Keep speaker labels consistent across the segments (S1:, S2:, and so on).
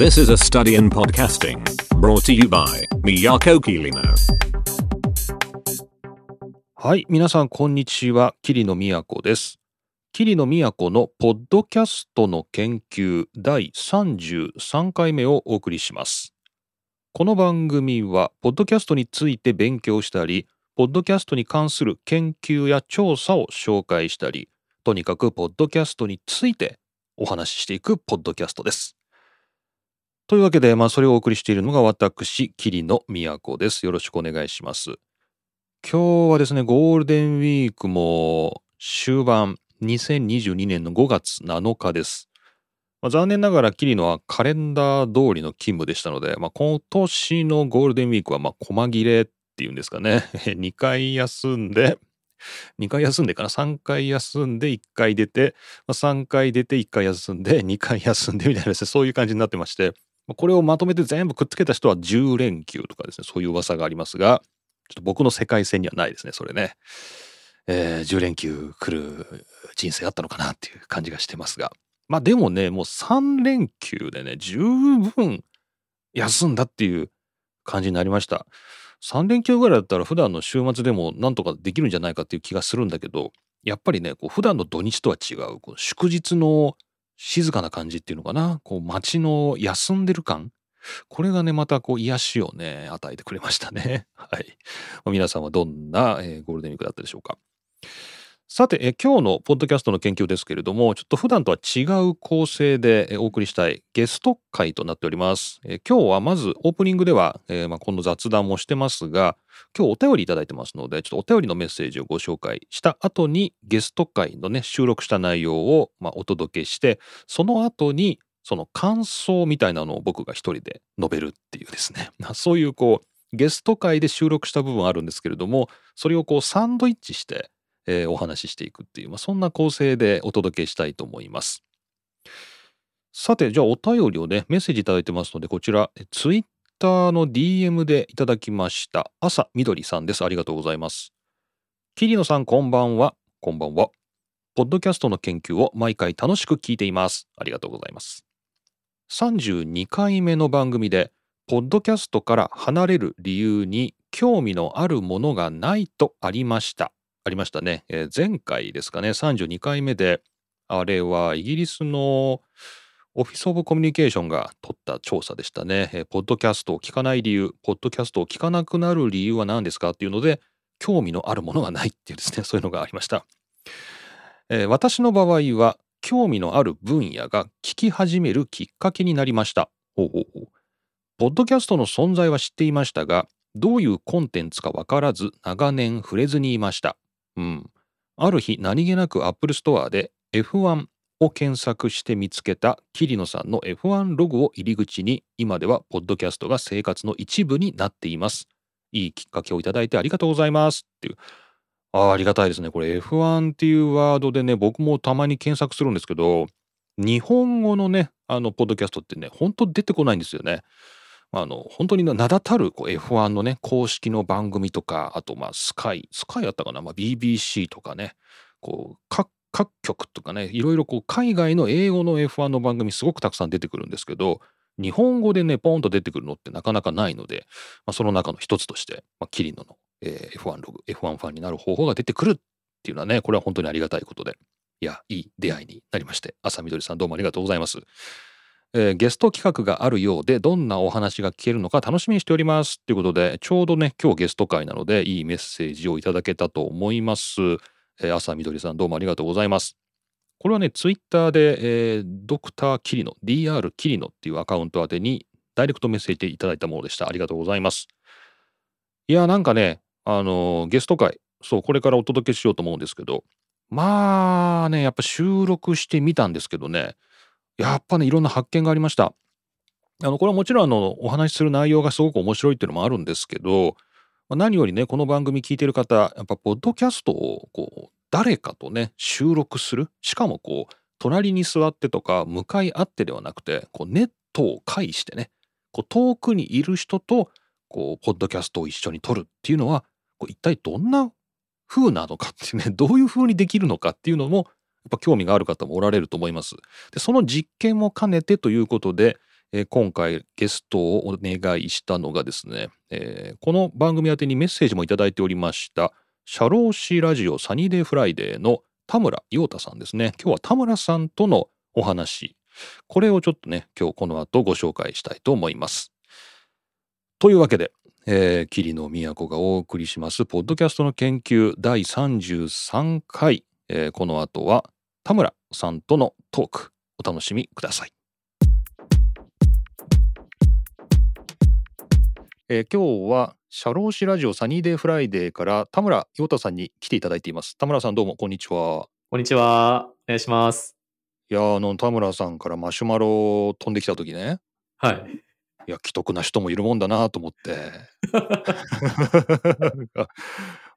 S1: This is a study in podcasting brought to you by Miyako Kirino.
S2: はい、皆さんこんにちは、桐野都です。桐野都のポッドキャストの研究第33回目をお送りします。この番組は、ポッドキャストについて勉強したり、ポッドキャストに関する研究や調査を紹介したり、とにかくポッドキャストについてお話ししていくポッドキャストです。というわけで、まあ、それをお送りしているのが私、桐野都です。よろしくお願いします。今日はですね、ゴールデンウィークも終盤、2022年の5月7日です。まあ、残念ながら、キリノはカレンダー通りの勤務でしたので、まあ、今年のゴールデンウィークは、まあ、細切れっていうんですかね。2回休んで、2回休んでかな ?3 回休んで1回出て、まあ、3回出て1回休んで2回休んでみたいなですね、そういう感じになってまして、これをまとめて全部くっつけた人は10連休とかですね、そういう噂がありますが、ちょっと僕の世界線にはないですね、それね。えー10連休来る人生あったのかなっていう感じがしてますが。まあでもね、もう3連休でね、十分休んだっていう感じになりました。3連休ぐらいだったら普段の週末でもなんとかできるんじゃないかっていう気がするんだけど、やっぱりね、こう普段の土日とは違う、こう祝日の静かな感じっていうのかな、こう街の休んでる感？これがね、またこう癒しをね、与えてくれましたね。はい。皆さんはどんな、ゴールデンウィークだったでしょうか？さて、え今日のポッドキャストの研究ですけれども、ちょっと普段とは違う構成でお送りしたいゲスト会となっております。え今日はまずオープニングでは、えーまあ、この雑談もしてますが、今日お便りいただいてますので、ちょっとお便りのメッセージをご紹介した後にゲスト会のね、収録した内容を、まあ、お届けして、その後にその感想みたいなのを僕が一人で述べるっていうですね、そういうこう、ゲスト会で収録した部分あるんですけれども、それをこうサンドイッチして、えーお話ししていくっていう、まあ、そんな構成でお届けしたいと思います。さて、じゃあお便りをね、メッセージいただいてますので、こちら、ツイッターの DM でいただきました。朝みどりさんです。ありがとうございます。桐野さん、こんばんは。こんばんは。ポッドキャストの研究を毎回楽しく聞いています。ありがとうございます。32回目の番組で、ポッドキャストから離れる理由に興味のあるものがないとありました。ありましたね。えー前回ですかね、32回目で、あれはイギリスのオフィス・オブ・コミュニケーションが取った調査でしたね。えーポッドキャストを聞かない理由、ポッドキャストを聞かなくなる理由は何ですかっていうので、興味のあるものがないっていうですね、そういうのがありました。えー私の場合は、興味のある分野が聞き始めるきっかけになりました。ほうほうほう。ポッドキャストの存在は知っていましたが、どういうコンテンツかわからず長年触れずにいました。うん。ある日何気なく Apple Store で F1 を検索して見つけた桐野さんの F1 ログを入り口に今ではポッドキャストが生活の一部になっています。いいきっかけをいただいてありがとうございますっていう。あありがたいですね。これ F1 っていうワードでね、僕もたまに検索するんですけど、日本語のね、あの、ポッドキャストってね、本当出てこないんですよね。あの、本当に名だたるこう F1 のね、公式の番組とか、あと、まあ、スカイ、スカイやったかな、まあ、BBC とかね、こう、各、各局とかね、いろいろこう、海外の英語の F1 の番組すごくたくさん出てくるんですけど、日本語でね、ポンと出てくるのってなかなかないので、まあ、その中の一つとして、まあ、キリノの、えー F1 ログ、F1 ファンになる方法が出てくるっていうのはね、これは本当にありがたいことで、いや、いい出会いになりまして、朝みどりさんどうもありがとうございます。えーゲスト企画があるようでどんなお話が聞けるのか楽しみにしておりますということでちょうどね今日ゲスト会なのでいいメッセージをいただけたと思います、えー朝みどりさんどうもありがとうございます。これはねツイッターで、えードクターキリノ DR キリノっていうアカウント宛てにダイレクトメッセージいただいたものでした。ありがとうございます。いやなんかねあのーゲスト会そうこれからお届けしようと思うんですけどまあねやっぱ収録してみたんですけどねやっぱねいろんな発見がありました。あのこれはもちろんあのお話しする内容がすごく面白いっていうのもあるんですけどまあ何よりねこの番組聞いてる方やっぱポッドキャストをこう誰かとね収録するしかもこう隣に座ってとか向かい合ってではなくてこうネットを介してねこう遠くにいる人とこうポッドキャストを一緒に撮るっていうのはこう一体どんな風なのかっていうねどういう風にできるのかっていうのもやっぱ興味がある方もおられると思います。でその実験も兼ねてということで、えー今回ゲストをお願いしたのがですね、えーこの番組宛てにメッセージもいただいておりました社労士ラジオサニーデイフライデーの田村陽太さんですね。今日は田村さんとのお話。これをちょっとね今日この後ご紹介したいと思います。というわけで、えー、桐野都がお送りしますポッドキャストの研究第33回、えーこの後は田村さんとのトークお楽しみくださいえー今日は社労士ラジオサニーデイフライデーから田村陽太さんに来ていただいています田村さんどうもこんにちは
S3: こんにちは。お願いします。
S2: いやーあの田村さんからマシュマロ飛んできた時ね
S3: はい。
S2: いや奇特な人もいるもんだなと思って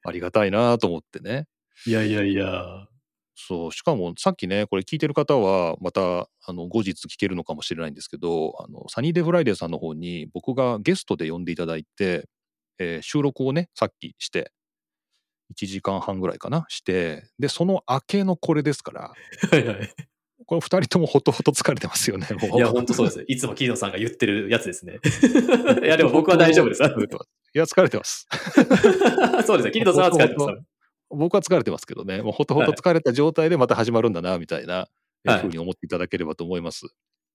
S2: ありがたいなと思ってね
S3: いやいやいや。
S2: そうしかもさっきねこれ聞いてる方はまたあの後日聞けるのかもしれないんですけどあのサニーデイフライデーさんの方に僕がゲストで呼んでいただいて、えー収録をねさっきして1時間半ぐらいかなしてでその明けのこれですから
S3: はいはい。
S2: これ2人ともほとほと疲れてますよね もう
S3: いや、本当そうです。いつも桐野さんが言ってるやつですね。いや、でも僕は大丈夫です。
S2: いや疲れてます
S3: そうですね。桐野さんは疲れてます。
S2: 僕は疲れてますけどねもうほとほと疲れた状態でまた始まるんだなみたいな、え
S3: はい
S2: ふうに思っていただければと思います。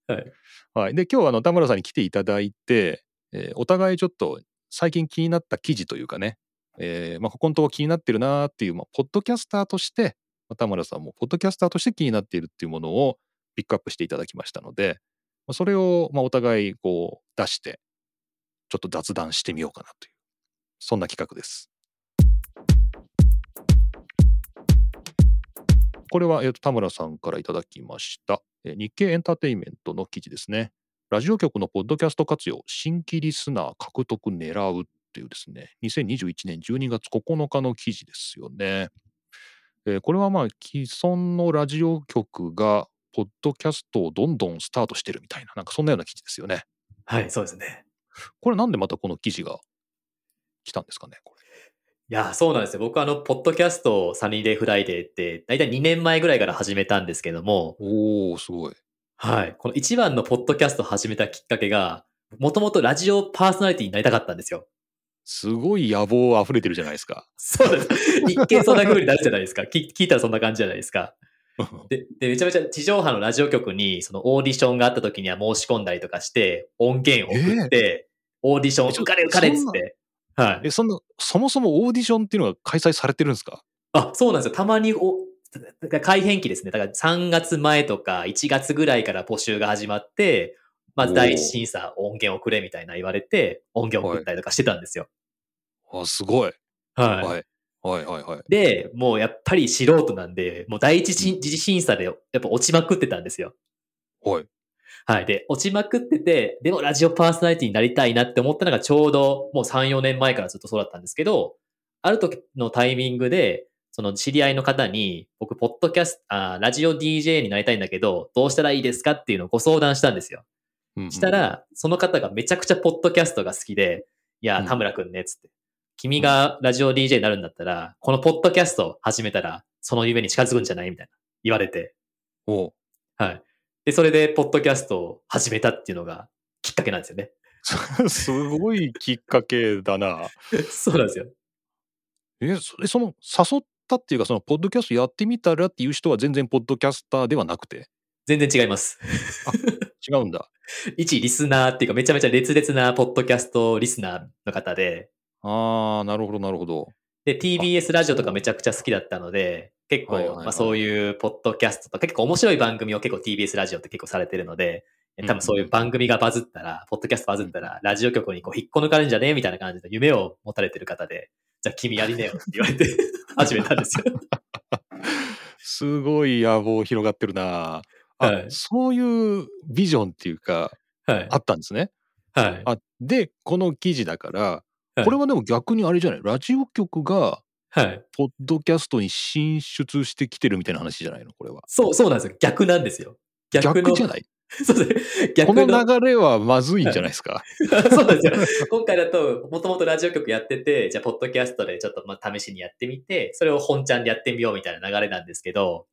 S3: はい。
S2: はい、で今日はあの田村さんに来ていただいて、えーお互いちょっと最近気になった記事というかね、えーまあ、ここのとこ気になってるなーっていう、まあ、ポッドキャスターとして、まあ田村さんもポッドキャスターとして気になっているっていうものをピックアップしていただきましたので、まあ、それをまあお互いこう出してちょっと雑談してみようかなというそんな企画です。これは、えーと田村さんからいただきました、えー日経エンターテインメントの記事ですね。ラジオ局のポッドキャスト活用、新規リスナー獲得狙うっていうですね、2021年12月9日の記事ですよね。えーこれはまあ既存のラジオ局がポッドキャストをどんどんスタートしてるみたいな、なんかそんなような記事ですよね。
S3: はい、そうですね。
S2: これなんでまたこの記事が来たんですかね、これ。
S3: いや、そうなんですよ。僕はあの、ポッドキャストサニーデイフライデーって、だいたい2年前ぐらいから始めたんですけども、
S2: おー、すごい。
S3: はい。この一番のポッドキャストを始めたきっかけが、もともとラジオパーソナリティになりたかったんですよ。
S2: すごい野望溢れてるじゃないですか。
S3: そうです。一見そんな風になるじゃないですか。聞聞いたらそんな感じじゃないですか。で、で、めちゃめちゃ地上波のラジオ局に、そのオーディションがあった時には申し込んだりとかして、音源を送って、オーディション受かれ受かれっつって。はい。
S2: え、そんな、そもそもオーディションっていうのが開催されてるんですか？
S3: あ、そうなんですよ。たまにお、改編期ですね。だから3月前とか1月ぐらいから募集が始まって、まず第一審査音源をくれみたいな言われて、音源を送ったりとかしてたんですよ。
S2: あ、すごい。
S3: はい。
S2: はい。はいはいはい。
S3: で、もうやっぱり素人なんで、もう第一次次審査でやっぱ落ちまくってたんですよ。
S2: はい。
S3: はい。で、落ちまくってて、でもラジオパーソナリティになりたいなって思ったのがちょうどもう3、4年前からずっとそうだったんですけど、ある時のタイミングで、その知り合いの方に、僕、ポッドキャスト、あーラジオ DJ になりたいんだけど、どうしたらいいですかっていうのをご相談したんですよ。
S2: うんうん
S3: した、ら、その方がめちゃくちゃポッドキャストが好きで、いや
S2: うん、
S3: 田村くんね、つって。君がラジオ DJ になるんだったら、このポッドキャスト始めたら、その夢に近づくんじゃない？みたいな。言われて。
S2: おう
S3: はい。で、それで、ポッドキャストを始めたっていうのがきっかけなんですよね。
S2: すごいきっかけだな。
S3: そうなんですよ。
S2: え、それその誘ったっていうか、そのポッドキャストやってみたらっていう人は全然ポッドキャスターではなくて、
S3: 全然違います。
S2: 違うんだ。
S3: 一リスナーっていうか、めちゃめちゃ烈烈なポッドキャストリスナーの方で、
S2: あー、なるほどなるほど。
S3: で、TBS ラジオとかめちゃくちゃ好きだったので、結構、
S2: はいはいはい
S3: まあそういうポッドキャストとか結構面白い番組を結構 TBS ラジオって結構されてるので、多分そういう番組がバズったら、ポッドキャストバズったら、ラジオ局にこう引っこ抜かれるんじゃねえみたいな感じで夢を持たれてる方で、じゃあ君やりねよって言われて 始めたんですよ。
S2: すごい野望広がってるな。あ、
S3: はい
S2: そういうビジョンっていうか、
S3: はい
S2: あ。ったんですね。
S3: はい。
S2: あで、この記事だから、
S3: はい
S2: これはでも逆にあれじゃない？ラジオ局が
S3: はい。
S2: ポッドキャストに進出してきてるみたいな話じゃないの？これは。
S3: そう、そうなんですよ。逆なんですよ。逆の。
S2: 逆じゃない？
S3: そうですね。
S2: こ
S3: 逆の。
S2: の流れはまずいんじゃないですか？
S3: そうなんですよ。今回だと、もともとラジオ局やってて、じゃあ、ポッドキャストでちょっとまあ試しにやってみて、それを本ちゃんでやってみようみたいな流れなんですけど、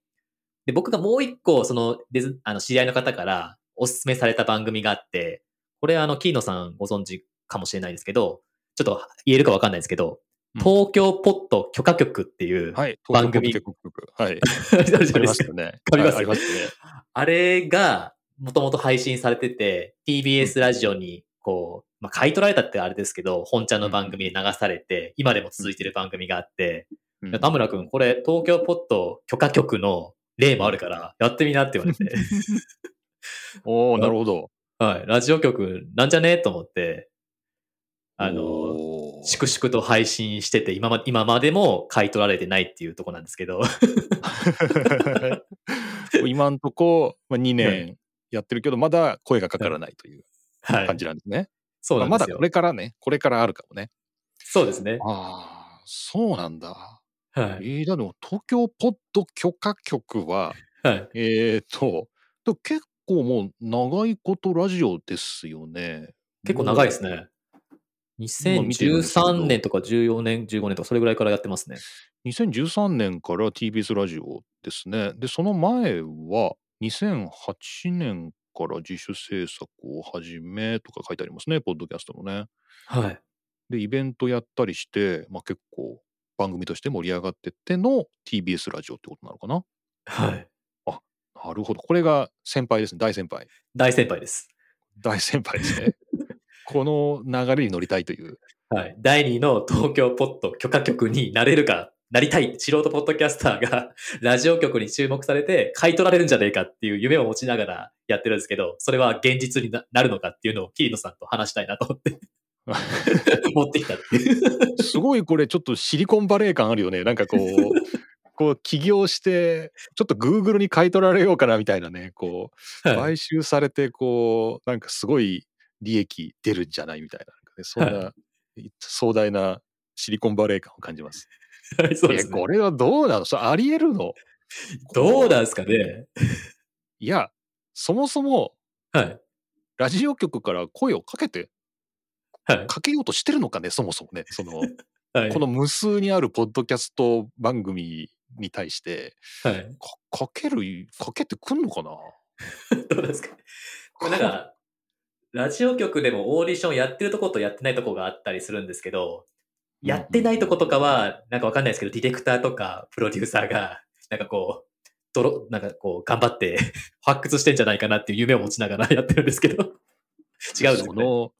S3: で、僕がもう一個、その、あの、知り合いの方から、おすすめされた番組があって、これあの、キーノさんご存知かもしれないですけど、ちょっと言えるかわかんないですけど、
S2: うん
S3: 東京ポット許可局っていう、
S2: はい。
S3: 番組。
S2: 東京ポッドキャストはい。
S3: あ
S2: りましたね。
S3: あります
S2: ね。
S3: あれが、もともと配信されてて、TBS ラジオに、こう、まあ、買い取られたってあれですけど、本ちゃんの番組で流されて、今でも続いてる番組があって、
S2: うん。
S3: 田村くん、これ、東京ポット許可局の例もあるから、やってみなって言われて、
S2: おお なるほど。
S3: はい、ラジオ局なんじゃね？と思って、あの、粛々と配信してて、今ま今までも買い取られてないっていうとこなんですけど、
S2: 今んとこ、まあ、2年やってるけど、まだ声がかからないという
S3: はい
S2: 感。じなんですね。
S3: そうなんですよ。
S2: まあまだこれからね、これからあるかもね。
S3: そうですね。
S2: ああ、そうなんだ。
S3: はい。
S2: えー、だでも東京ポッド許可局は、
S3: はい。
S2: えーと、結構もう長いことラジオですよね。
S3: 結構長いです。ね。2013年とか14年、15年とかそれぐらいからやってますね。
S2: 2013年から TBS ラジオですね。で、その前は2008年から自主制作を始めとか書いてありますね、ポッドキャストのね。
S3: はい。
S2: で、イベントやったりして、まあ、結構番組として盛り上がってっての TBS ラジオってことなのかな。
S3: はい。
S2: なるほど。これが先輩ですね、大先輩。
S3: 大先輩です。
S2: 大先輩ですね。この流れに乗りたいという。
S3: はい。第2の東京ポット許可局になれるか、なりたい素人ポッドキャスターが ラジオ局に注目されて買い取られるんじゃねえかっていう夢を持ちながらやってるんですけど、それは現実にななるのかっていうのをキリノさんと話したいなと思って 持ってきたっていう。
S2: すごいこれちょっとシリコンバレー感あるよね。なんかこう、こう起業して、ちょっと Google に買い取られようかなみたいなね、こう、
S3: はい
S2: 買収されて、こう、なんかすごい利益出るんじゃないみたいな、ね、そんな壮大なシリコンバレー感を感じます。
S3: はいそうで
S2: え、
S3: すね
S2: こ。れはどうなの？それあり得るの？
S3: どうなんですかね？
S2: いや、そもそも
S3: はい。
S2: ラジオ局から声をかけて、
S3: はい。
S2: かけようとしてるのかね、そもそもね。その、
S3: はい。
S2: この無数にあるポッドキャスト番組に対して、
S3: はい。
S2: かかける、かけてくんのかな？
S3: どうですか？なんか、ラジオ局でもオーディションやってるとことやってないとこがあったりするんですけど、やってないとことかは、なんかわかんないですけど、ディレクターとかプロデューサーが、なんかこう、泥、なんかこう、頑張って 発掘してんじゃないかなっていう夢を持ちながら やってるんですけど、違うんですよね。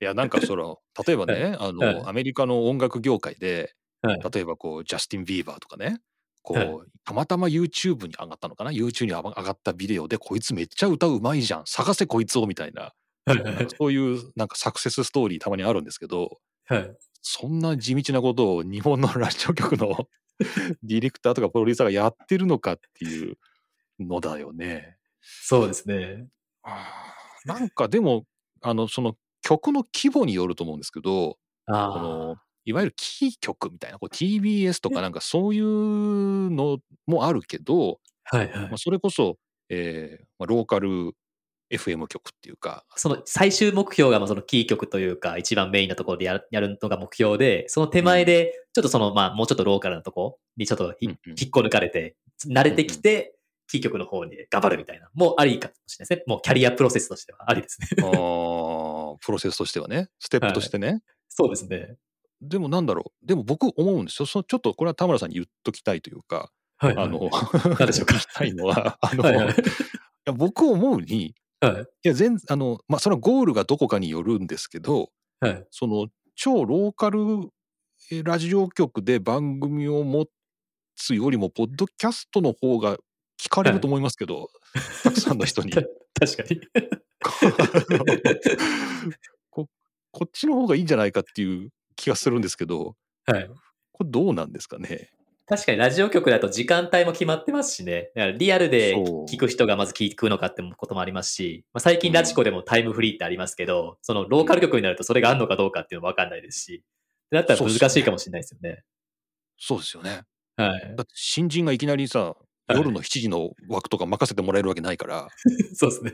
S2: いや、なんかその、例えばね、あの、
S3: はい
S2: アメリカの音楽業界で、
S3: はい。
S2: 例えばこう、ジャスティン・ビーバーとかね、こう、
S3: はい
S2: たまたま YouTube に上がったのかな ?YouTube に上がったビデオで、こいつめっちゃ歌うまいじゃん。探せこいつをみたいな、そういうなんかサクセスストーリーたまにあるんですけど、
S3: はい。
S2: そんな地道なことを日本のラジオ局の ディレクターとかプロデューサーがやってるのかっていうのだよね。
S3: そうですね。
S2: なんかでも、あの、その曲の規模によると思うんですけど、
S3: あ
S2: この、いわゆるキー局みたいな、こう TBS とかなんかそういうのもあるけど、
S3: あ。はいはい
S2: まあ、。それこそ、えーまあ、ローカル FM 局っていうか、
S3: その最終目標がまあそのキー局というか、一番メインなところでやるやるのが目標で、その手前で、ちょっとその、まあ、もうちょっとローカルなとこにちょっとひ、
S2: うんうん
S3: 引っこ抜かれて、慣れてきて、キー局の方に頑張るみたいな、もうありかもしれないですね。もうキャリアプロセスとしてはありですね。
S2: あープロセスとしてはね、ステップとしてね。
S3: そうですね。
S2: でもなんだろう、でも僕思うんですよ。そのちょっとこれは田村さんに言っときたいというか、
S3: はい、はい。
S2: あの、
S3: 何でしょうか
S2: 聞きたいのは、あの、
S3: はいはい
S2: 僕思うに、
S3: はい。
S2: いや、全あの、まあ、それはゴールがどこかによるんですけど、
S3: はい。
S2: その超ローカルえラジオ局で番組を持つよりも、ポッドキャストの方が聞かれると思いますけど、たくさんの人に。
S3: た確かに。
S2: ここっちの方がいいんじゃないかっていう気がするんですけど、
S3: はい。
S2: これどうなんですかね？
S3: 確かにラジオ局だと時間帯も決まってますしね。だからリアルで聞く人がまず聞くのかってこともありますし、まあ、最近ラジコでもタイムフリーってありますけど、そのローカル局になるとそれがあるのかどうかっていうのもわかんないですし、だったら難しいかもしれないですよね。
S2: そうですよね。
S3: はい。
S2: だって新人がいきなりさ、夜の7時の枠とか任せてもらえるわけないから、
S3: そうですね。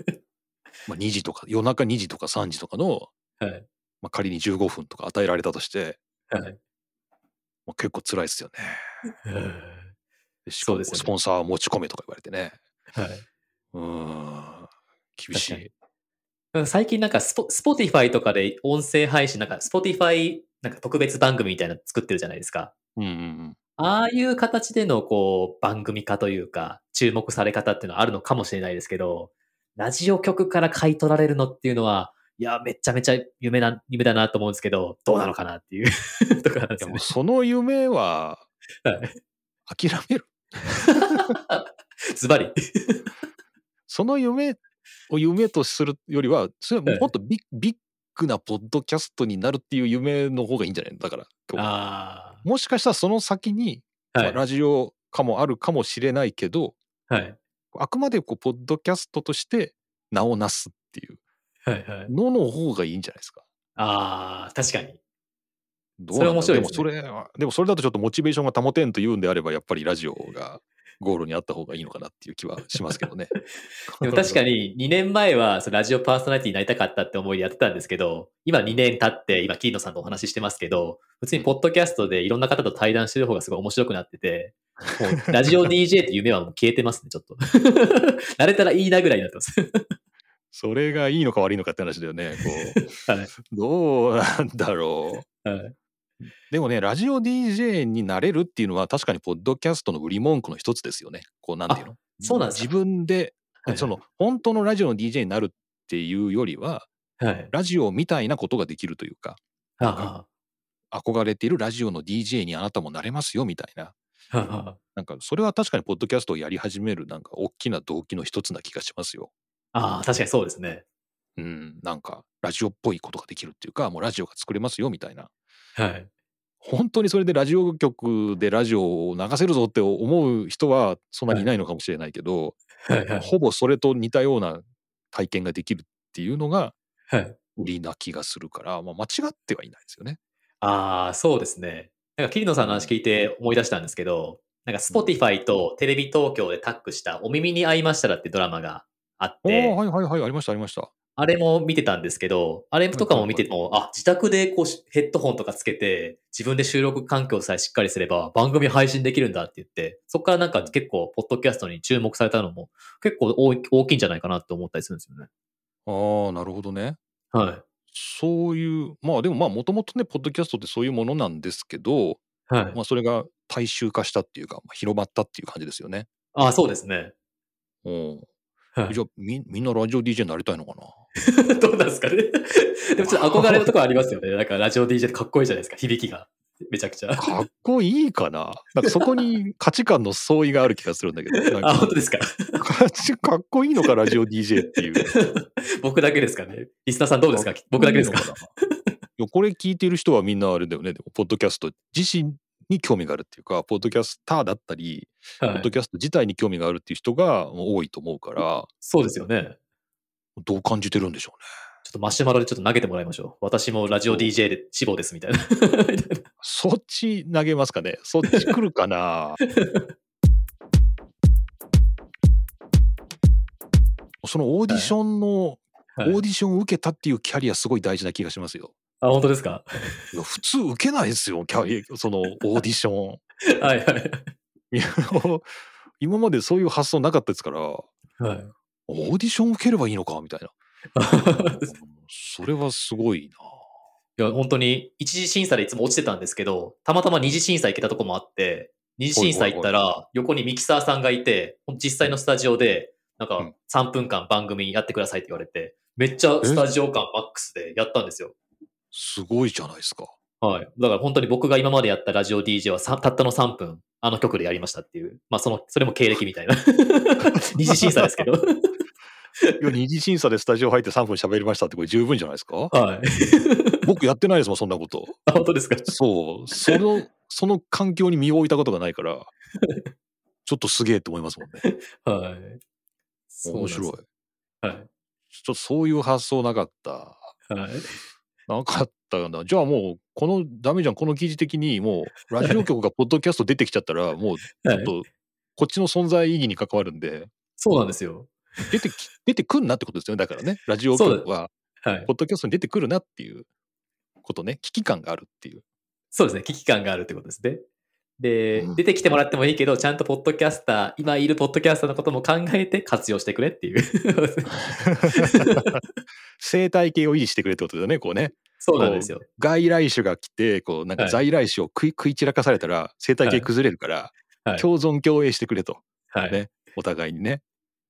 S2: まあ、2時とか、夜中2時とか3時とかの、
S3: はい。
S2: まあ、仮に15分とか与えられたとして、
S3: はい。
S2: まあ、結構辛いですよね。でしかも
S3: そうですよね
S2: スポンサー持ち込めとか言われてね。
S3: はい。
S2: うーん。厳しい。
S3: 最近なんかスポ、 Spotifyとかで音声配信、なんか Spotifyなんか特別番組みたいなの作ってるじゃないですか。
S2: うんうんうん。
S3: ああいう形でのこう番組化というか、注目され方っていうのはあるのかもしれないですけど、ラジオ局から買い取られるのっていうのは、いや、めちゃめちゃ夢な、夢だなと思うんですけど、どうなのかなっていう ところなんですよね。
S2: その夢は
S3: はい
S2: 諦める。
S3: ズバリ。
S2: その夢を夢とするよりは、それはもっとビッビッグなポッドキャストになるっていう夢の方がいいんじゃないの？だから、今日
S3: あ
S2: もしかしたらその先に、
S3: はい。
S2: ラジオかもあるかもしれないけど、
S3: はい。
S2: あくまでこうポッドキャストとして名をなすっていう
S3: はい。はい。
S2: のの方がいいんじゃないですか。
S3: ああ、確かに。それ面白いですね
S2: でもそれは、でもそれだとちょっとモチベーションが保てんというんであれば、やっぱりラジオがゴールにあった方がいいのかなっていう気はしますけどね。
S3: でも確かに2年前はそのラジオパーソナリティになりたかったって思いでやってたんですけど、今2年経って、今、キーノさんとお話ししてますけど、普通にポッドキャストでいろんな方と対談してる方がすごい面白くなってて、もうラジオ DJ って夢はもう消えてますね、ちょっと。慣れたらいいなぐらいになってます。
S2: それがいいのか悪いのかって話だよね。こ
S3: はい。
S2: うどうなんだろう。
S3: はい。
S2: でもね、ラジオ DJ になれるっていうのは確かにポッドキャストの売り文句の一つですよね。こうなんていうの？
S3: そうなんですか
S2: 自分で、
S3: はい
S2: その本当のラジオの DJ になるっていうよりは、
S3: はい。
S2: ラジオみたいなことができるというか、
S3: は
S2: 憧れているラジオの DJ にあなたもなれますよみたいな。なんかそれは確かにポッドキャストをやり始めるなんか大きな動機の一つな気がしますよ。
S3: ああ、確かにそうですね。
S2: うん、なんかラジオっぽいことができるっていうか、もうラジオが作れますよみたいな。
S3: はい。
S2: 本当にそれでラジオ局でラジオを流せるぞって思う人はそんなにいないのかもしれないけど、
S3: はい。はい。
S2: ほぼそれと似たような体験ができるっていうのが
S3: はい。
S2: 売りな気がするから、まあ、間違ってはいないですよね。
S3: ああ、そうですね。なんか、桐野さんの話聞いて思い出したんですけど、なんか、Spotify とテレビ東京でタッグしたお耳に合いましたらってドラマがあっ
S2: お
S3: て、
S2: おはいはいはいありましたありました。
S3: あれも見てたんですけど、あれとかも見てても、あ、自宅でこうしヘッドホンとかつけて、自分で収録環境さえしっかりすれば番組配信できるんだって言って、そこからなんか結構、ポッドキャストに注目されたのも結構大い大きいんじゃないかなって思ったりするんですよね。
S2: ああなるほどね。
S3: はい。
S2: そういうまあでもまあもともとねポッドキャストってそういうものなんですけど、
S3: はい。
S2: まあ、それが大衆化したっていうか、まあ、広まったっていう感じですよね。
S3: ああ、そうですね。
S2: うん
S3: はい
S2: じゃあみみんなラジオ DJ になりたいのかな？
S3: どうなんですかね？でもちょっと憧れのところありますよね。なんかラジオ DJ ってかっこいいじゃないですか。響きが。めちゃくちゃ。
S2: かっこいいかな？なんかそこに価値観の相違がある気がするんだけど
S3: あ、
S2: か
S3: 本当ですか？
S2: かかっこいいのか？ラジオ DJ っていう。
S3: 僕だけですかね。リスナーさんどうですか？僕だけですか？
S2: いやこれ聞いてる人はみんなあれだよね。ポッドキャスト自身に興味があるっていうか、ポッドキャスターだったり、
S3: はい。
S2: ポッドキャスト自体に興味があるっていう人が多いと思うから、
S3: そうですよね。
S2: どう感じてるんでしょ
S3: ちょっとマシュマロでちょっと投げてもらいましょう。私もラジオ DJ で志望ですみたいな。
S2: うね。そっち投げますかねそっち来るかな そのオーディションの、
S3: はい
S2: オーディションを受けたっていうキャリアすごい大事な気がしますよ。
S3: あ、本当ですか？
S2: 普通受けないですよ、キャリア、そのオーディション。
S3: はいはい。
S2: いや 今までそういう発想なかったですから、オ
S3: はい。
S2: ーディション受ければいいのかみたいな。それはすごいな。
S3: いや、本当に一次審査でいつも落ちてたんですけど、たまたま二次審査行けたとこもあって、二次審査行ったら、横にミキサーさんがいて、実際のスタジオで、なんか
S2: うん
S3: 3分間番組やってくださいって言われて、めっちゃスタジオ感マックスでやったんですよ。
S2: すごいじゃないですか。
S3: はい。だから本当に僕が今までやったラジオ DJ はさたったの3分、あの曲でやりましたっていう、まあその、それも経歴みたいな。二次審査ですけど。
S2: いや二次審査でスタジオ入って3分喋りましたってこれ十分じゃないですか
S3: はい。
S2: 僕やってないですもん、そんなこと。
S3: あ本当ですか？
S2: そう。その、その環境に身を置いたことがないから、ちょっとすげえって思いますもんね。
S3: はい。
S2: 面白い。ちょ
S3: はい。
S2: っとそういう発想なかった。
S3: はい。
S2: なかったよな。じゃあもう、この、ダメじゃん、この記事的に、もう、ラジオ局がポッドキャスト出てきちゃったら、もう、ちょ
S3: はい、
S2: っと、こっちの存在意義に関わるんで、
S3: そうなんですよ。
S2: 出てき、出てくんなってことですよね。だからね、ラジオ局は、
S3: はい。
S2: ポッドキャストに出てくるなっていうことね、危機感があるっていう。
S3: そうですね。危機感があるってことですね。で、
S2: うん
S3: 出てきてもらってもいいけど、ちゃんとポッドキャスター、今いるポッドキャスターのことも考えて活用してくれっていう。
S2: 生態系を維持してくれってことだよね、こうね。
S3: そうなんですよ。
S2: 外来種が来て、こう、なんか
S3: はい
S2: 在来種を食い,、食い散らかされたら生態系崩れるから、
S3: はい
S2: 共存共栄してくれと。
S3: はい。
S2: ねお互いにね。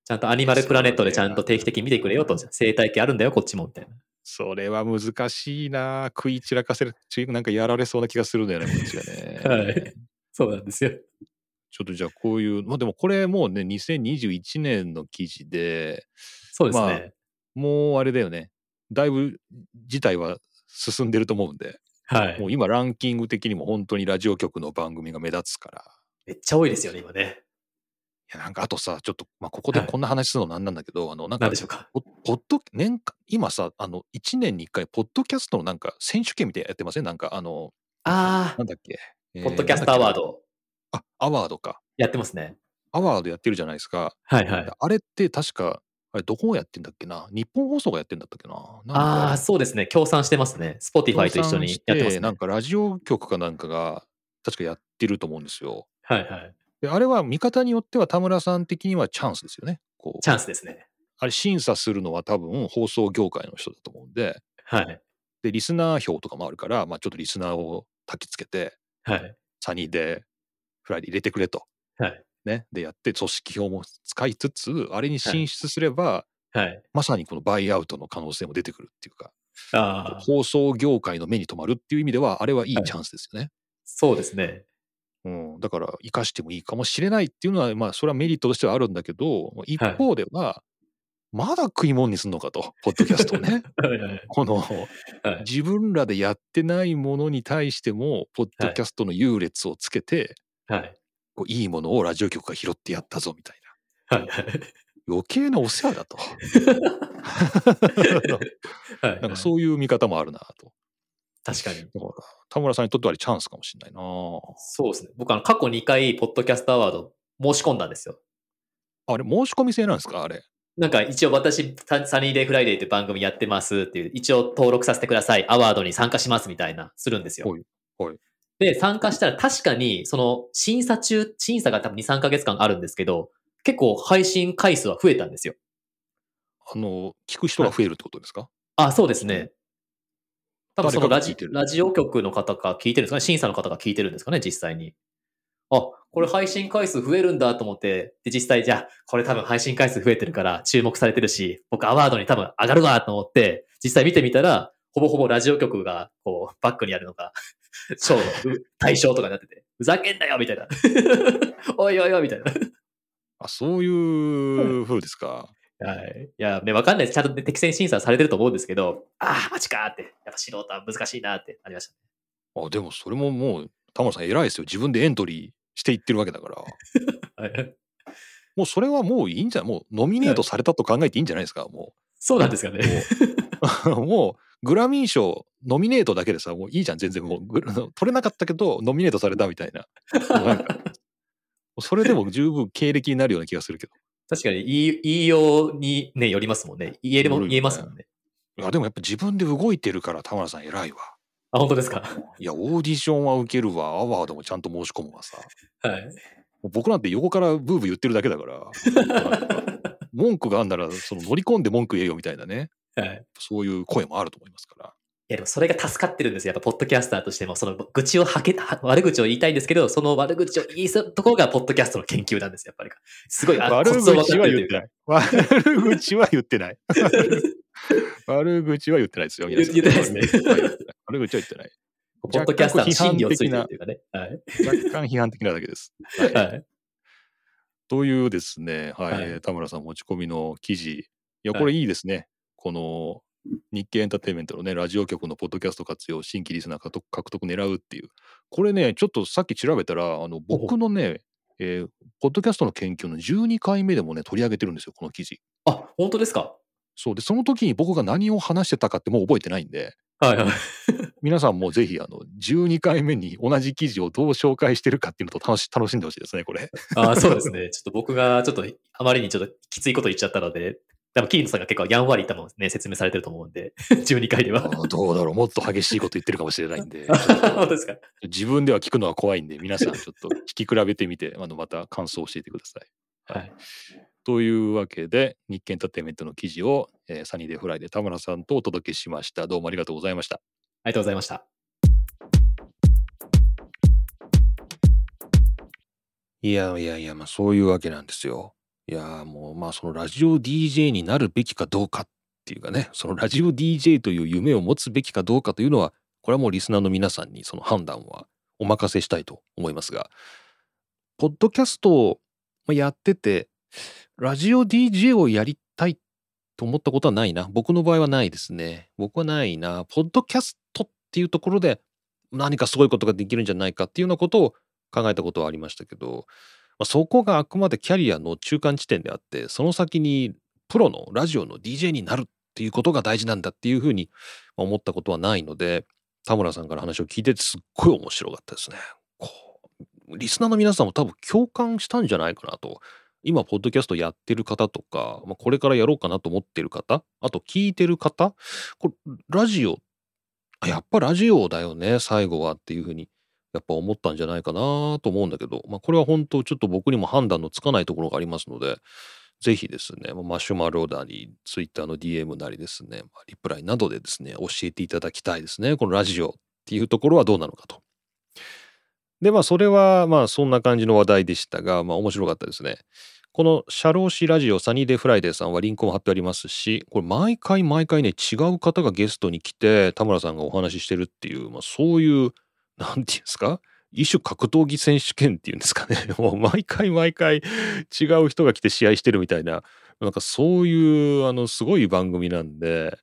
S3: ちゃんとアニマルプラネットでちゃんと定期的に見てくれよと。生態系あるんだよ、こっちも、みたいな。
S2: それは難しいな食い散らかせる、ちなんかやられそうな気がするんだよね、こっちがね。
S3: はいそうなんですよ。
S2: ちょっとじゃあこういう、まあでもこれもうね、2021年の記事で、
S3: そうですね。
S2: まあもうあれだよね。だいぶ事態は進んでると思うんで、
S3: はい
S2: も。う今ランキング的にも本当にラジオ局の番組が目立つから。
S3: めっちゃ多いですよね、今ね。
S2: いやなんかあとさ、ちょっと、まあ、ここで
S3: はい
S2: こんな話するのなんなんだけど、あの、なんか
S3: でしょうか。
S2: ポポッド年間今さあの1年に1回ポッドキャストのなんか選手権みたいなのやってません？なんかあの
S3: あ
S2: なんだっけ、
S3: ポッドキャストアワー
S2: ド
S3: ド
S2: あアワードか
S3: やってますね。
S2: アワードやってるじゃないですか、
S3: はいはい。
S2: あれって確かあれどこをやってんだっけな？日本放送がやってんだったっけな？
S3: ああ、
S2: か
S3: そうですね。協賛してますね。Spotify と一緒にやってますね。
S2: なんかラジオ局かなんかが確かやってると思うんですよ
S3: はいはい。
S2: であれは見方によっては田村さん的にはチャンスですよねこう
S3: チャンスですね。
S2: あれ審査するのは多分放送業界の人だと思うんで
S3: はい。
S2: でリスナー票とかもあるから、まあ、ちょっとリスナーを焚きつけて
S3: はい。
S2: サニーでフライで入れてくれと。
S3: はい。
S2: ね、でやって組織票も使いつつあれに進出すれば、
S3: はい。
S2: まさにこのバイアウトの可能性も出てくるっていうか
S3: ああ、
S2: 放送業界の目に留まるっていう意味ではあれはいい
S3: はい
S2: チャンスですよね。
S3: そうですね。
S2: うん、だから生かしてもいいかもしれないっていうのはまあそれはメリットとしてはあるんだけど一方では、まだ食い物にすんのかとポッドキャストをね
S3: はいはい
S2: この
S3: はい。
S2: 自分らでやってないものに対してもポッドキャストの優劣をつけて、
S3: はい。
S2: こういいものをラジオ局が拾ってやったぞみたいな
S3: はい。はい。
S2: 余計なお世話だと
S3: はい。
S2: なんかそういう見方もあるなと
S3: 確かに。
S2: 田村さんにとってはチャンスかもしれないな
S3: そうですね。僕、あの、過去2回、ポッドキャストアワード申し込んだんですよ。
S2: あれ申し込み制なんですか？あれ
S3: なんか一応私、ササニーデイフライデーって番組やってますっていう、一応登録させてください、アワードに参加しますみたいな、するんですよ。
S2: はいはい
S3: で、参加したら確かに、その審査中、審査が多分2、3ヶ月間あるんですけど、結構配信回数は増えたんですよ。
S2: あの聞く人が増えるってことですか、
S3: あ、そうですね。多分そのラジラジオ局の方が聞いてるんですかね審査の方が聞いてるんですかね実際に。あ、これ配信回数増えるんだと思って、で、実際じゃあ、これ多分配信回数増えてるから注目されてるし、僕アワードに多分上がるわと思って、実際見てみたら、ほぼほぼラジオ局が、こう、バックにあるのが、賞のう対象とかになってて、ふざけんなよみたいな。おいおいおいみたいな。
S2: あそういう風ですか、
S3: はい。いや、ね、わかんないです。ちゃんとね適正審査されてると思うんですけど、ああ、マジかーって。やっぱ素人は難しいなってなりました。
S2: あでもそれももう田村さん偉いですよ自分でエントリーしていってるわけだから。
S3: はい。
S2: もうそれはもういいんじゃもうノミネートされたと考えていいんじゃないですか？も
S3: そうなんですかね。
S2: う。もうグラミー賞ノミネートだけでさもういいじゃん全然。もう取れなかったけどノミネートされたみたいな。それでも十分経歴になるような気がするけど。
S3: 確かに言い、ようにね、よりますもんね。言えるも、言えますもんね。
S2: いやでもやっぱ自分で動いてるから田村さん偉いわ
S3: あ、本当ですか？
S2: いやオーディションは受けるわアワードもちゃんと申し込むわさ
S3: はい。
S2: もう僕なんて横からブーブー言ってるだけだから 文句があんならその乗り込んで文句言えよみたいなね
S3: はい。
S2: そういう声もあると思いますから
S3: いや、でもそれが助かってるんですよ。やっぱ、ポッドキャスターとしても、その、愚痴を吐け、は悪口を言いたいんですけど、その悪口を言いそうところが、ポッドキャストの研究なんですよ、やっぱり。すごい、あ
S2: 悪口は言ってない。悪口は言ってない。悪口は言ってないですよ。
S3: 言ってないですね
S2: 悪口は言ってない。
S3: ポッドキャスターの心理をついてるというかね。はい。
S2: 若干批判的なだけです。は い
S3: はい。
S2: というですね、はい
S3: はい
S2: えー田村さん持ち込みの記事。いや、
S3: はい
S2: これいいですね。この日経エンターテインメントのね、ラジオ局のポッドキャスト活用、新規リスナー獲得獲得狙うっていう。これね、ちょっとさっき調べたら、あの僕のね、えーポッドキャストの研究の12回目でもね、取り上げてるんですよ、この記事。
S3: あ、本当ですか？
S2: そうで、その時に僕が何を話してたかってもう覚えてないんで、
S3: はいはい。
S2: 皆さんもぜひあの12回目に同じ記事をどう紹介してるかっていうのと楽し楽しんでほしいですね、これ。
S3: あそうですね。ちょっと僕が、ちょっと、あまりにちょっときついこと言っちゃったので、多分、キリノさんが結構やんわり多分ね、説明されてると思うんで、12回では。
S2: どうだろうもっと激しいこと言ってるかもしれないんで
S3: 本当ですか？
S2: 自分では聞くのは怖いんで皆さんちょっと聞き比べてみてあのまた感想を教えてください。
S3: はい。
S2: というわけで日経エンターテインメントの記事を、えーサニーデイフライで田村さんとお届けしました。どうもありがとうございました。
S3: ありがとうございました。
S2: いやいやいや、まあそういうわけなんですよ。いやもうまあそのラジオ DJ になるべきかどうかっていうかね、そのラジオ DJ という夢を持つべきかどうかというのは、これはもうリスナーの皆さんにその判断はお任せしたいと思いますが、ポッドキャストをまあやってて、ラジオ DJ をやりたいと思ったことはないな。僕の場合はないですね。僕はないな。ポッドキャストっていうところで何かすごいことができるんじゃないかっていうようなことを考えたことはありましたけど、まあ、そこがあくまでキャリアの中間地点であってその先にプロのラジオの DJ になるっていうことが大事なんだっていうふうに思ったことはないので田村さんから話を聞いててすっごい面白かったですね。こうリスナーの皆さんも多分共感したんじゃないかなと。今、ポッドキャストやってる方とか、まあ、これからやろうかなと思ってる方、あと聞いてる方、これ、ラジオ、やっぱラジオだよね、最後はっていうふうにやっぱ思ったんじゃないかなと思うんだけど、まあ、これは本当ちょっと僕にも判断のつかないところがありますので、ぜひですね、マシュマロなり、ツイッターの DM なりですね、リプライなどでですね、教えていただきたいですね。このラジオっていうところはどうなのかと。で、まあ、それは、まあ、そんな感じの話題でしたが、まあ、面白かったですね。この社労士ラジオサニーデイフライデーさんはリンクも貼ってありますし、これ毎回毎回ね、違う方がゲストに来て、田村さんがお話ししてるっていう、まあそういう、なんていうんですか？一種格闘技選手権っていうんですかね。もう毎回毎回違う人が来て試合してるみたいな、なんかそういう、あの、すごい番組なんで、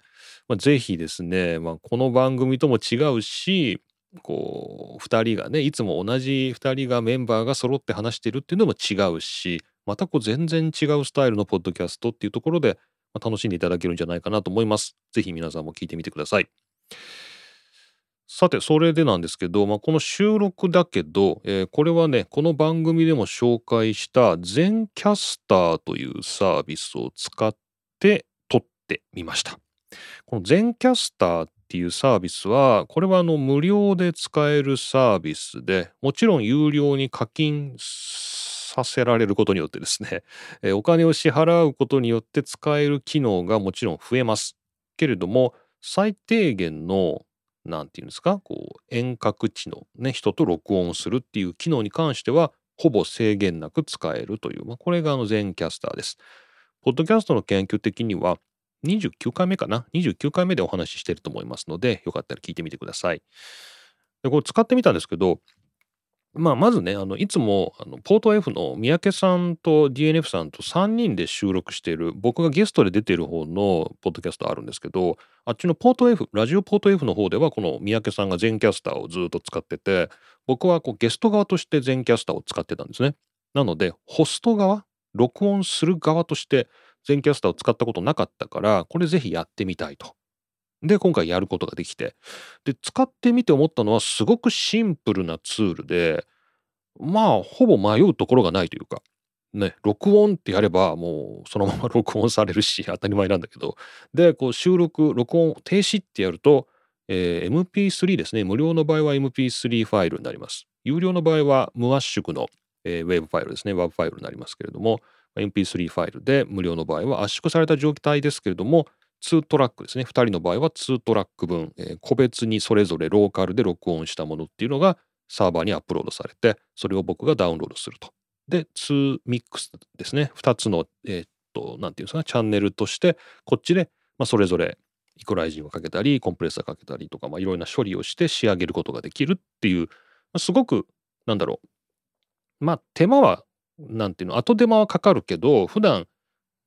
S2: まあ、ぜひですね、まあ、この番組とも違うし、こう、二人がね、いつも同じ二人がメンバーが揃って話してるっていうのも違うし、またこう全然違うスタイルのポッドキャストっていうところで、ま、楽しんでいただけるんじゃないかなと思います。ぜひ皆さんも聞いてみてください。さて、それでなんですけど、まあ、この収録だけど、えーこれはね、この番組でも紹介した全キャスターというサービスを使って撮ってみました。この全キャスターっていうサービスは、これはあの無料で使えるサービスで、もちろん有料に課金させられることによってですね、えお金を支払うことによって使える機能がもちろん増えます。けれども、最低限の、なんていうんですか、こう、遠隔地のね、人と録音するっていう機能に関しては、ほぼ制限なく使えるという、まあ、これがあの全キャスターです。ポッドキャストの研究的には、29回目かな ?29 回目でお話ししてると思いますので、よかったら聞いてみてください。で、これ使ってみたんですけど、まあ、まずね、あの、いつも、あの、ポート F の三宅さんと DNF さんと3人で収録している、僕がゲストで出ている方のポッドキャストあるんですけど、あっちのポート F、ラジオポート F の方では、この三宅さんが全キャスターをずっと使ってて、僕はこうゲスト側として全キャスターを使ってたんですね。なので、ホスト側、録音する側として全キャスターを使ったことなかったから、これぜひやってみたいと。で、今回やることができて。で、使ってみて思ったのは、すごくシンプルなツールで、まあ、ほぼ迷うところがないというか、ね、録音ってやれば、もうそのまま 録音されるし、当たり前なんだけど、で、こう収録、録音停止ってやると、えー MP3 ですね。無料の場合は MP3 ファイルになります。有料の場合は無圧縮の、えーウェブファイルですね。WAV ファイルになりますけれども、MP3 ファイルで無料の場合は圧縮された状態ですけれども、2トラックですね。2人の場合は2トラック分、えー個別にそれぞれローカルで録音したものっていうのがサーバーにアップロードされて、それを僕がダウンロードすると。で、2ミックスですね。2つの、えーっと、なんていうんですか、チャンネルとして、こっちで、まあ、それぞれイコライジンをかけたり、コンプレッサーかけたりとか、まあ、いろいろな処理をして仕上げることができるっていう、まあすごく、なんだろう。まあ、手間は、なんていうの、後手間はかかるけど、普段、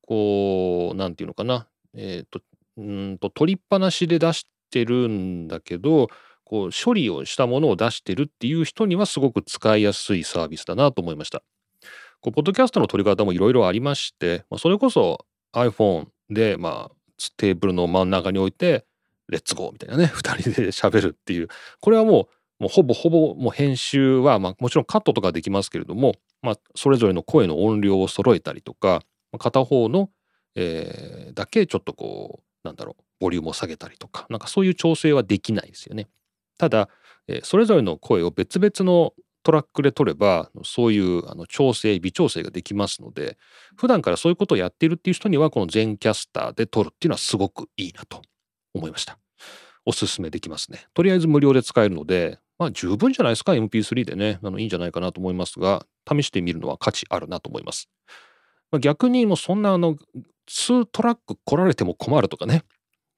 S2: こう、なんていうのかな、えーっと、うんと、取りっぱなしで出してるんだけど、こう、処理をしたものを出してるっていう人にはすごく使いやすいサービスだなと思いました。こう、ポッドキャストの取り方もいろいろありまして、まあ、それこそ iPhone で、まあ、テーブルの真ん中に置いて、レッツゴーみたいなね、二人で喋るっていう、これはもう、もうほぼほぼもう編集は、まあ、もちろんカットとかできますけれども、まあ、それぞれの声の音量を揃えたりとか、まあ片方の、えーだけちょっとこうなんだろうボリュームを下げたりとかなんかそういう調整はできないですよね。ただ、えーそれぞれの声を別々のトラックで取ればそういうあの調整微調整ができますので普段からそういうことをやっているっていう人にはこの全キャスターで撮るっていうのはすごくいいなと思いました。おすすめできますね。とりあえず無料で使えるので、まあ十分じゃないですか、MP3 でね。あのいいんじゃないかなと思いますが、試してみるのは価値あるなと思います。まあ、逆にもうそんなあの、2トラック来られても困るとかね。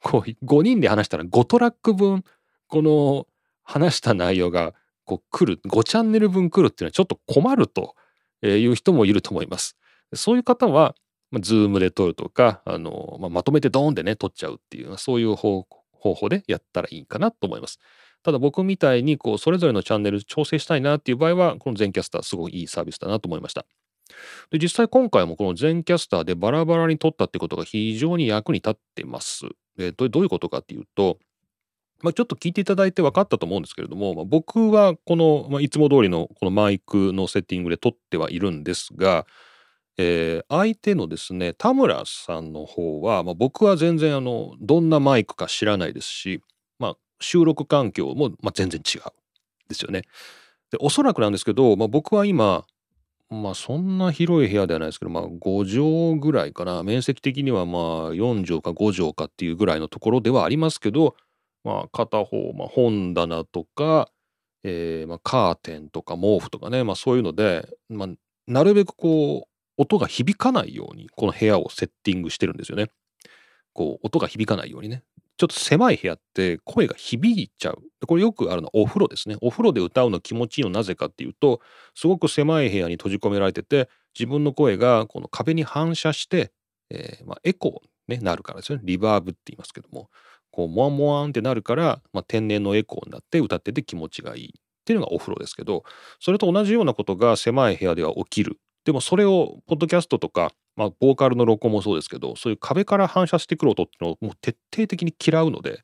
S2: こう、5人で話したら5トラック分、この話した内容がこう来る、5チャンネル分来るっていうのはちょっと困るという人もいると思います。そういう方は、まあ、 Zoomで撮るとか、あの、まあ、まとめてドーンでね、撮っちゃうっていう、そういう方方法でやったらいいかなと思います。ただ僕みたいにこうそれぞれのチャンネル調整したいなっていう場合はこの Zencastrすごいいいサービスだなと思いました。で実際今回もこの Zencastrでバラバラに撮ったってことが非常に役に立ってます。えどうどういうことかっていうと、まあ、ちょっと聞いていただいて分かったと思うんですけれども、まあ、僕はこの、まあ、いつも通りのこのマイクのセッティングで撮ってはいるんですが、えー相手のですね田村さんの方は、まあ、僕は全然あのどんなマイクか知らないですし、収録環境も、まあ、全然違うですよね。でおそらくなんですけど、まあ、僕は今まあそんな広い部屋ではないですけど、まあ5畳ぐらいかな。面積的にはまあ4畳か5畳かっていうぐらいのところではありますけど、まあ片方、まあ本棚とか、えーまあカーテンとか毛布とかね、まあそういうので、まあなるべくこう音が響かないようにこの部屋をセッティングしてるんですよね。こう音が響かないようにね。ちょっと狭い部屋って声が響いちゃう。これよくあるのはお風呂ですね。お風呂で歌うの気持ちいいのなぜかっていうと、すごく狭い部屋に閉じ込められてて、自分の声がこの壁に反射して、えーまあ、エコーに、ね、なるからですよね。リバーブって言いますけども、こう、モワンモワンってなるから、まあ、天然のエコーになって歌ってて気持ちがいいっていうのがお風呂ですけど、それと同じようなことが狭い部屋では起きる。でもそれを、ポッドキャストとか、まあ、ボーカルの録音もそうですけど、そういう壁から反射してくる音っていうのをもう徹底的に嫌うので、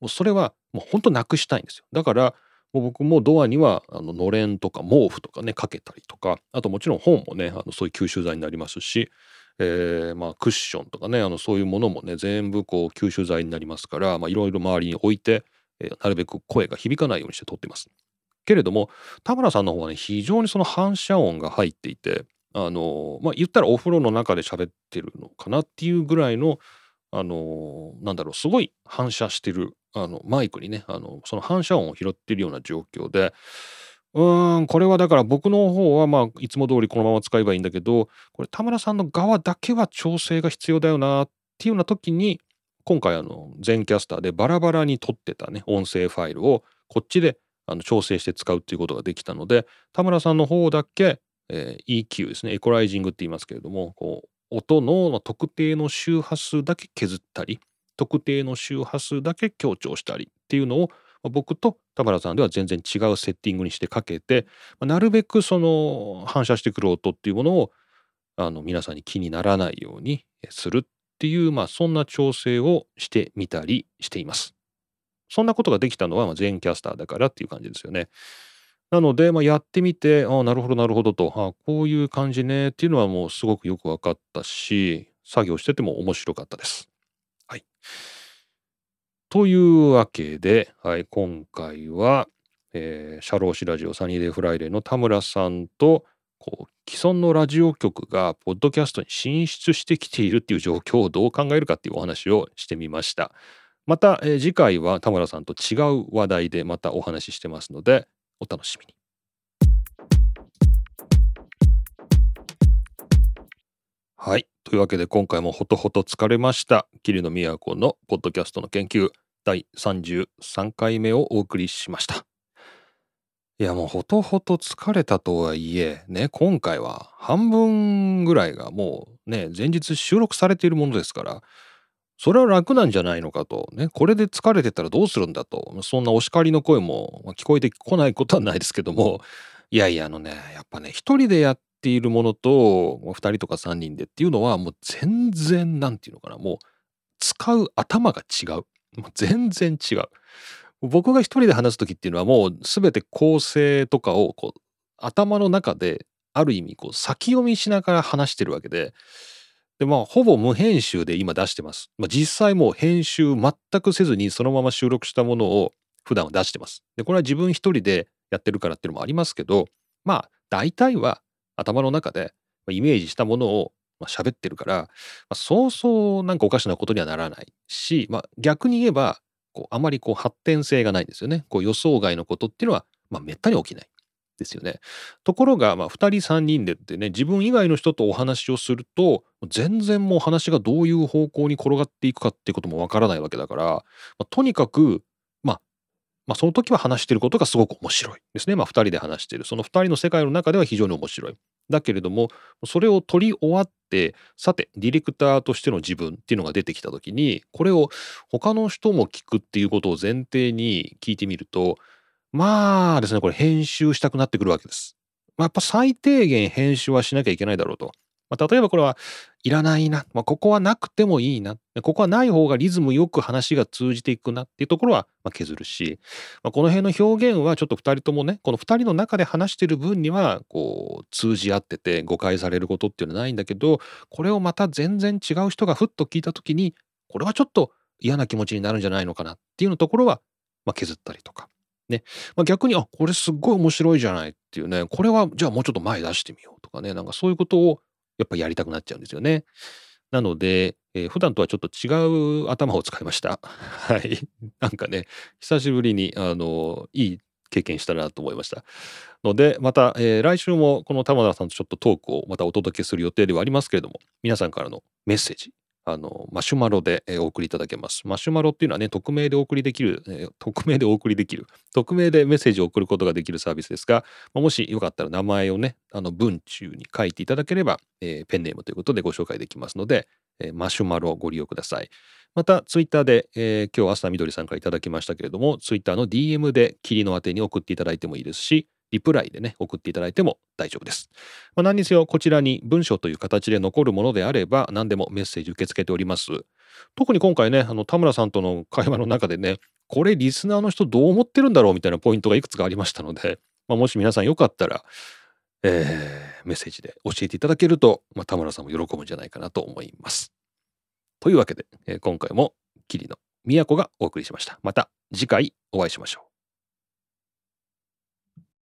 S2: もうそれはもう本当なくしたいんですよ。だから、もう僕もドアにはあののれんとか毛布とかねかけたりとかあともちろん本もねあのそういう吸収剤になりますし、えーまあ、クッションとかねあのそういうものもね全部こう吸収剤になりますからいろいろ周りに置いて、えーなるべく声が響かないようにして撮ってます。けれども田村さんの方はね非常にその反射音が入っていてあのまあ言ったらお風呂の中で喋ってるのかなっていうぐらいのあのなんだろうすごい反射してるあのマイクにねあのその反射音を拾ってるような状況でうーんこれはだから僕の方はまあいつも通りこのまま使えばいいんだけどこれ田村さんの側だけは調整が必要だよなっていうような時に今回あの全キャスターでバラバラに撮ってたね音声ファイルをこっちであの調整して使うっていうことができたので田村さんの方だけ、えー EQ ですねエコライジングって言いますけれどもこう音の特定の周波数だけ削ったり特定の周波数だけ強調したりっていうのを僕と田原さんでは全然違うセッティングにしてかけてなるべくその反射してくる音っていうものをあの皆さんに気にならないようにするっていうまあそんな調整をしてみたりしています。そんなことができたのは Zencastrだからっていう感じですよね。なので、まあ、やってみて、ああ、なるほど、なるほどと、ああこういう感じねっていうのはもうすごくよく分かったし、作業してても面白かったです。はい。というわけで、はい、今回は、えー、シャローシラジオサニーデイフライデーの田村さんと、こう既存のラジオ局がポッドキャストに進出してきているっていう状況をどう考えるかっていうお話をしてみました。また、えー次回は田村さんと違う話題でまたお話ししてますので、お楽しみに。はい。というわけで今回もほとほと疲れました。桐野都のポッドキャストの研究第33回目をお送りしました。いやもうほとほと疲れたとはいえ、ね、今回は半分ぐらいがもうね、前日収録されているものですから、それは楽なんじゃないのかと。ね、これで疲れてたらどうするんだと。そんなお叱りの声も聞こえてこないことはないですけども、いやいや、あのね、やっぱね、一人でやっているものと、二人とか三人でっていうのは、もう全然、なんていうのかな、もう、使う頭が違う。もう全然違う。僕が一人で話す時っていうのはもう全て構成とかをこう頭の中である意味こう先読みしながら話してるわけでで、まあ、ほぼ無編集で今出してます。まあ、実際もう編集全くせずにそのまま収録したものを普段は出してます。で、これは自分一人でやってるからっていうのもありますけど、まあ、大体は頭の中でイメージしたものをまあ喋ってるから、まあ、そうそうなんかおかしなことにはならないし、まあ、逆に言えば、こうあまりこう発展性がないんですよね。こう予想外のことっていうのは、まあ、めったに起きない。ですよね。ところが、まあ、2人3人でってね自分以外の人とお話をすると全然もう話がどういう方向に転がっていくかっていうこともわからないわけだから、まあ、とにかく、まあ、まあその時は話してることがすごく面白いですね。まあ、2人で話してるその2人の世界の中では非常に面白い。だけれどもそれを取り終わってさてディレクターとしての自分っていうのが出てきた時にこれを他の人も聞くっていうことを前提に聞いてみるとまあですね、これ編集したくなってくるわけです。まあ、やっぱ最低限編集はしなきゃいけないだろうと。まあ、例えばこれはいらないな。まあ、ここはなくてもいいな。ここはない方がリズムよく話が通じていくなっていうところはま削るし、まあ、この辺の表現はちょっと2人ともね、この2人の中で話してる分にはこう通じ合ってて誤解されることっていうのはないんだけど、これをまた全然違う人がふっと聞いた時に、これはちょっと嫌な気持ちになるんじゃないのかなっていうのところはま削ったりとか。ね。まあ、逆に、あ、これすっごい面白いじゃないっていうね、これはじゃあもうちょっと前出してみようとかね、なんかそういうことをやっぱやりたくなっちゃうんですよね。なので、えー普段とはちょっと違う頭を使いました。はい。なんかね、久しぶりに、あの、いい経験したなと思いました。ので、また、えー来週もこの玉田さんとちょっとトークをまたお届けする予定ではありますけれども、皆さんからのメッセージ、あの、マシュマロで、お送りいただけます。マシュマロっていうのはね、匿名でお送りできる、え匿名でお送りできる、匿名でメッセージを送ることができるサービスですが、まもしよかったら名前をね、あの文中に書いていただければ、えーペンネームということでご紹介できますので、えーマシュマロをご利用ください。また、ツイッターで、えー今日朝みどりさんからいただきましたけれども、ツイッターの DM で霧の宛てに送っていただいてもいいですし、リプライでね、送っていただいても大丈夫です。まあ、何にせよ、こちらに文章という形で残るものであれば、何でもメッセージ受け付けております。特に今回ね、あの田村さんとの会話の中でね、これリスナーの人どう思ってるんだろうみたいなポイントがいくつかありましたので、まあ、もし皆さんよかったら、えーメッセージで教えていただけると、まあ、田村さんも喜ぶんじゃないかなと思います。というわけで、えー今回も桐野都がお送りしました。また次回お会いしましょう。